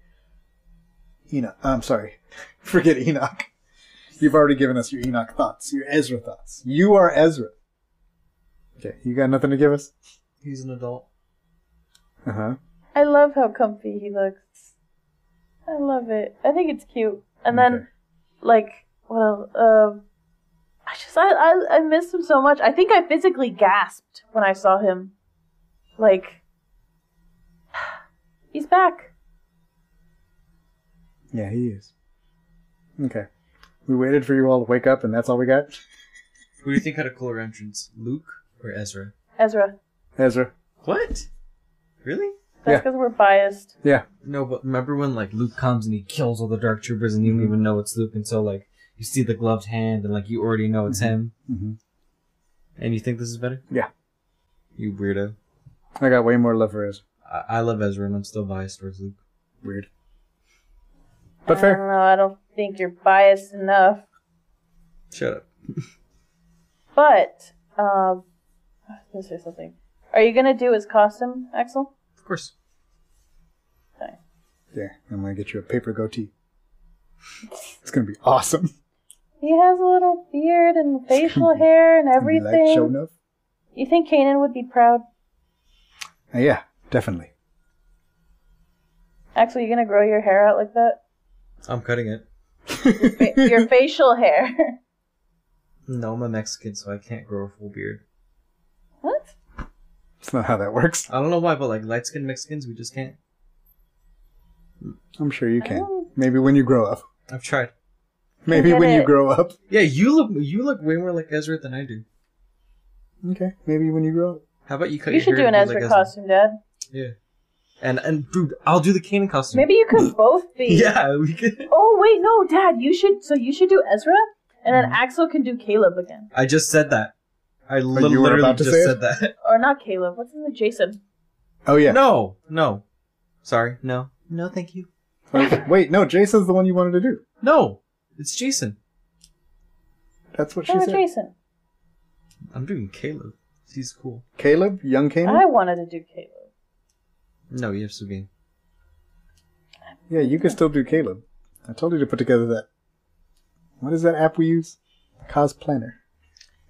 Enoch. I'm sorry, forget Enoch. You've already given us your Enoch thoughts, your Ezra thoughts. You are Ezra. Okay, you got nothing to give us? he's an adult. Uh huh. I love how comfy he looks. I love it. I think it's cute. And then, like, well, um, I just I, I I miss him so much. I think I physically gasped when I saw him. Like, he's back. Yeah, he is. Okay. We waited for you all to wake up, and that's all we got. Who do you think had a cooler entrance, Luke or Ezra? Ezra. Ezra. What? Really? That's Yeah. because we're biased. Yeah. No, but remember when like Luke comes and he kills all the dark troopers and you don't even know it's Luke until like you see the gloved hand and like you already know it's Mhm. him hmm and you think this is better? Yeah. You weirdo. I got way more love for Ezra. I, I love Ezra and I'm still biased towards Luke. Weird. But I fair. don't know. I don't think you're biased enough. Shut up. But um, I was gonna say something. Are you gonna do his costume, Axel? Of course. Okay. There, I'm gonna get you a paper goatee. It's gonna be awesome. He has a little beard and facial hair and It's gonna be everything. Like, show enough. You think Kanan would be proud? Uh, yeah, definitely. Actually, you gonna grow your hair out like that? I'm cutting it. Fa- your facial hair. No, I'm a Mexican, so I can't grow a full beard. What? It's not how that works. I don't know why, but like light skinned Mexicans, we just can't. I'm sure you can. Oh. Maybe when you grow up. I've tried. Maybe get when you grow up. Yeah, you look you look way more like Ezra than I do. Okay, maybe when you grow up. How about you cut You your should do hair an to be Ezra like costume, Dad. Yeah. And and dude, I'll do the Kanan costume. Maybe you could both be. Yeah, we could. Oh wait, no, Dad. You should. So you should do Ezra, and then Mhm. Axel can do Caleb again, I just said that. I li- you were literally about to just say it? said that. or not Caleb. What's his name? Jacen. Oh yeah. No, no. Sorry, no. No, thank you. Wait, Wait, no, Jacen's the one you wanted to do. No, it's Jacen. That's what she Oh, said. Jacen. I'm doing Caleb. He's cool. Caleb, young Caleb. I wanted to do Caleb. No, you have Sabine. Yeah, you can still do Caleb. I told you to put together that. What is that app we use? Cos Planner.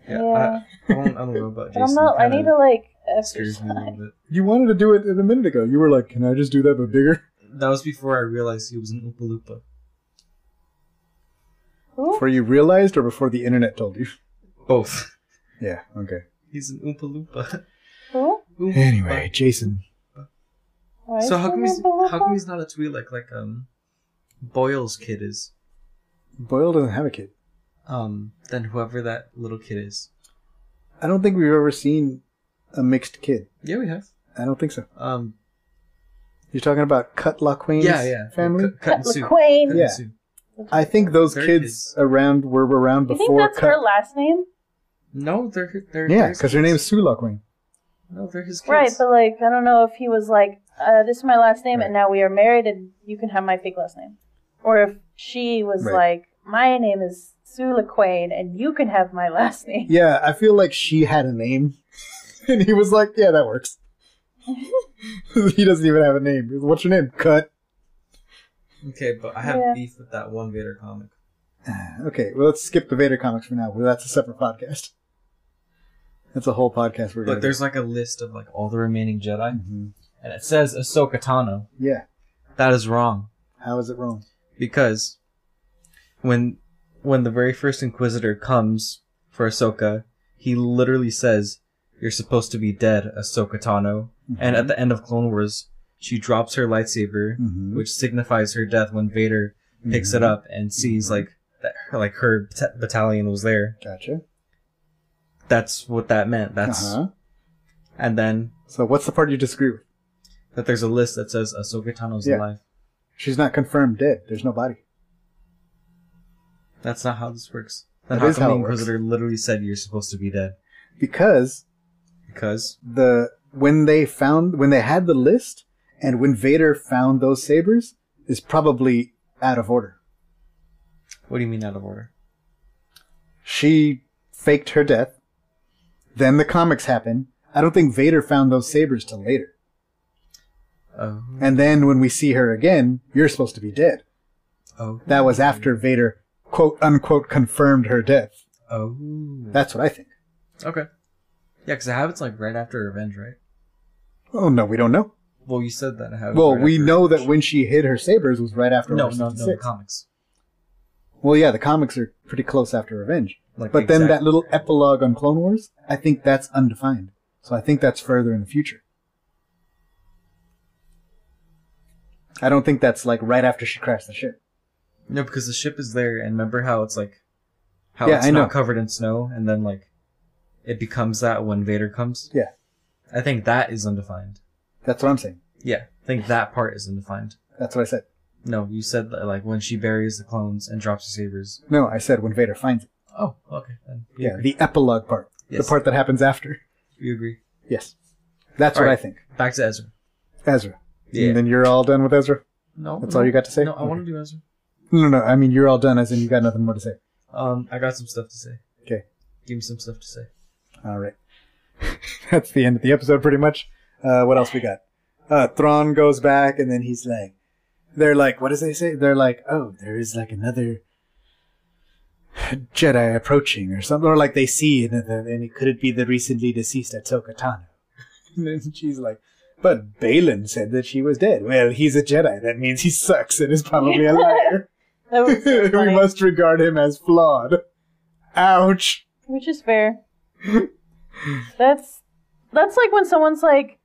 Yeah, Yeah. I, I, don't, I don't know about Jacen. I'm not. I need to like. scares me a little exercise. bit. You wanted to do it a minute ago. You were like, "Can I just do that but bigger?" That was before I realized he was an Oompa Loompa. Who? Before you realized, or before the internet told you? Both. Yeah. Okay. He's an Oompa Loompa. Who? Oompa Anyway, Jacen. Why So how come he's how come he's not a Twi'lek like like um Boyle's kid is? Boyle doesn't have a kid. Um, then whoever that little kid is. I don't think we've ever seen a mixed kid. Yeah, we have. I don't think so. Um, You're talking about Cut Lawquane's yeah, yeah. family. Cut, cut and Cut Suu. Lawquane. Cut and Yeah. Suu. I think those Very kids kids. around were around You think before that's Cut. her last name? No, they're they're yeah, because her kids. name's Suu Lawquane. No, they're his kids. Right, but like I don't know if he was like, uh, "This is my last name, Right. and now we are married, and you can have my fake last name," or if she was Right. like, "My name is Suu Lawquane, and you can have my last name." Yeah, I feel like she had a name, and he was like, "Yeah, that works." he doesn't even have a name. What's your name? Cut. okay, but I have Yeah. beef with that one Vader comic. Okay, well, let's skip the Vader comics for now. Well, that's a separate podcast. That's a whole podcast we're gonna. But there's like a list of like all the remaining Jedi, hmm and it says Ahsoka Tano. Yeah. That is wrong How is it wrong? because when when the very first Inquisitor comes for Ahsoka, he literally says, "You're supposed to be dead, Ahsoka Tano." And at the end of Clone Wars, she drops her lightsaber, Mhm. which signifies her death when Vader picks Mhm. it up and sees like that, her, like her bat- battalion was there. Gotcha. That's what that meant. That's Uh huh. and then So, what's the part you disagree with? that there's a list that says Ahsoka Tano's Yeah. alive. She's not confirmed dead. There's no body. That's not how this works. That how is how the it works. Inquisitor literally said you're supposed to be dead? Because Because the when they found when they had the list and when Vader found those sabers is probably out of order. what do you mean out of order? She faked her death. Then the comics happen. I don't think Vader found those sabers till later. Oh, And then when we see her again, you're supposed to be dead. oh, That was after Vader quote unquote confirmed her death. Oh, That's what I think. okay. Yeah, because it happens like right after Revenge, right? Oh no, we don't know. Well, you said that it. Well, right we know Revenge. that when she hid her sabers was right after No, Order no, no, the comics. Well, yeah, the comics are pretty close after Revenge. Like, But then that little epilogue on Clone Wars, I think that's undefined. So I think that's further in the future. I don't think that's like right after she crashed the ship. No, because the ship is there, and remember how it's like, how Yeah, it's I know. not covered in snow, and then like, it becomes that when Vader comes. Yeah. I think that is undefined. That's what I'm saying. Yeah, I think that part is undefined. That's what I said. No, you said that like when she buries the clones and drops the sabers. No, I said when Vader finds it. Oh, okay. Then Yeah, agree. the epilogue part. Yes. The part that happens after. you agree. Yes. That's what Alright. I think. Back to Ezra. Ezra. Yeah. And then you're all done with Ezra? No, That's no, all you got to say? No, I want to do Ezra. No, no, no. I mean, you're all done as in you got nothing more to say. Um, I got some stuff to say. Okay. Give me some stuff to say. All right. That's the end of the episode, pretty much. Uh, what else we got? Uh, Thrawn goes back, and then he's like, they're like, what does they say? They're like, oh, there is like another Jedi approaching, or something, or like they see, and, then- and it could it be the recently deceased Ahsoka Tano? And then she's like, but Baylan said that she was dead. Well, he's a Jedi. That means he sucks and is probably a liar. So we must regard him as flawed. Ouch. Which is fair. that's that's like when someone's like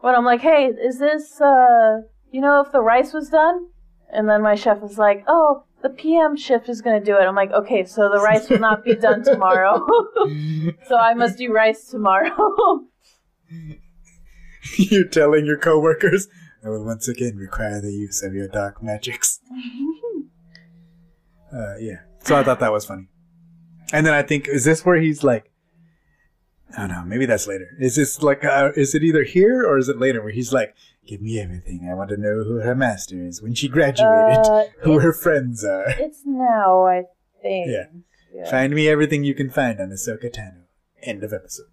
when I'm like, Hey, is this uh you know if the rice was done? And then my chef is like, Oh, the PM shift is gonna do it. I'm like, Okay, so the rice will not be done tomorrow. so I must do rice tomorrow. You're telling your coworkers, I will once again require the use of your dark magics. Uh, yeah. So I thought that was funny. And then I think, is this where he's like, I don't know, maybe that's later. Is this like, uh, is it either here or is it later where he's like, give me everything. I want to know who her master is, when she graduated, Uh, who her friends are. it's now, I think. Yeah. Yeah. Find me everything you can find on Ahsoka Tano. End of episode.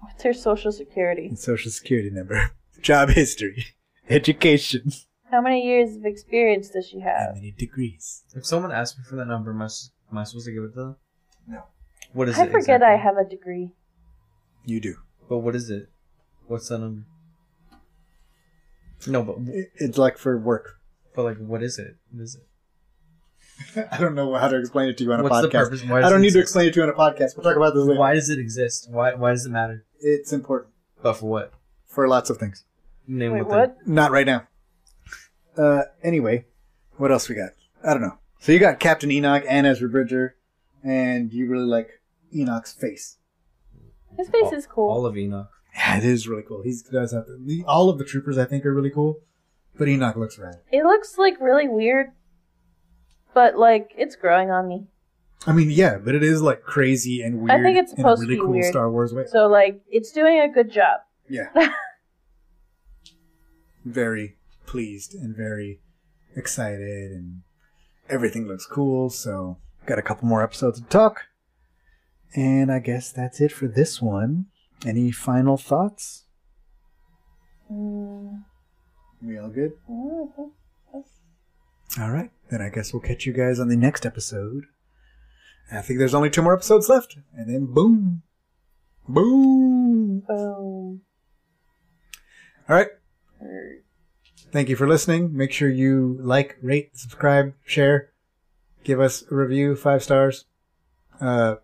What's her social security? And social security number. Job history. Education. How many years of experience does she have? How have? many degrees? If someone asks me for that number, am I, s- am I supposed to give it to them? No. What is it? I it? forget exactly? I have a degree. You do. But what is it? What's that number? No, but It- It's like for work. but like, what is it? What is it? I don't know how to explain it to you on a What's the podcast. purpose? Why I don't it need to exist? explain it to you on a podcast. We'll talk about this later. Why does it exist? Why Why does it matter? It's important But for what? for lots of things. Name Wait, one what? Not right now. Uh, anyway, what else we got? I don't know. So you got Captain Enoch and Ezra Bridger, and you really like Enoch's face. His face All- is cool. All of Enoch. Yeah, it is really cool. He does have the, all of the troopers. I think are really cool, but Enoch looks rad. It looks like really weird, but like it's growing on me. I mean, yeah, but it is like crazy and weird. I think it's in a supposed to really be cool weird. Star Wars way. So like it's doing a good job. Yeah. very pleased and very excited, and everything looks cool. So, got a couple more episodes to talk. And I guess that's it for this one. Any final thoughts? Mm, We all good? Think All right. Then I guess we'll catch you guys on the next episode. I think there's only two more episodes left. And then boom. Boom. Boom. All right. Or- Thank you for listening. Make sure you like, rate, subscribe, share, give us a review, five stars. Uh,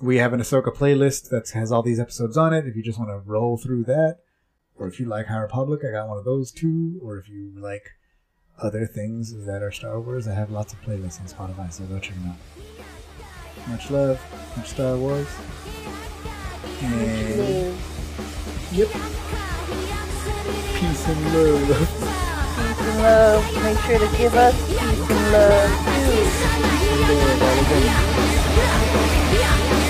we have an Ahsoka playlist that has all these episodes on it. If you just want to roll through that, or if you like High Republic, I got one of those too. Or if you like other things that are Star Wars, I have lots of playlists on Spotify, so go check them out. Much love, much Star Wars. And yep, peace and love. Peace and love. Make sure to give us peace and love. Peace and love.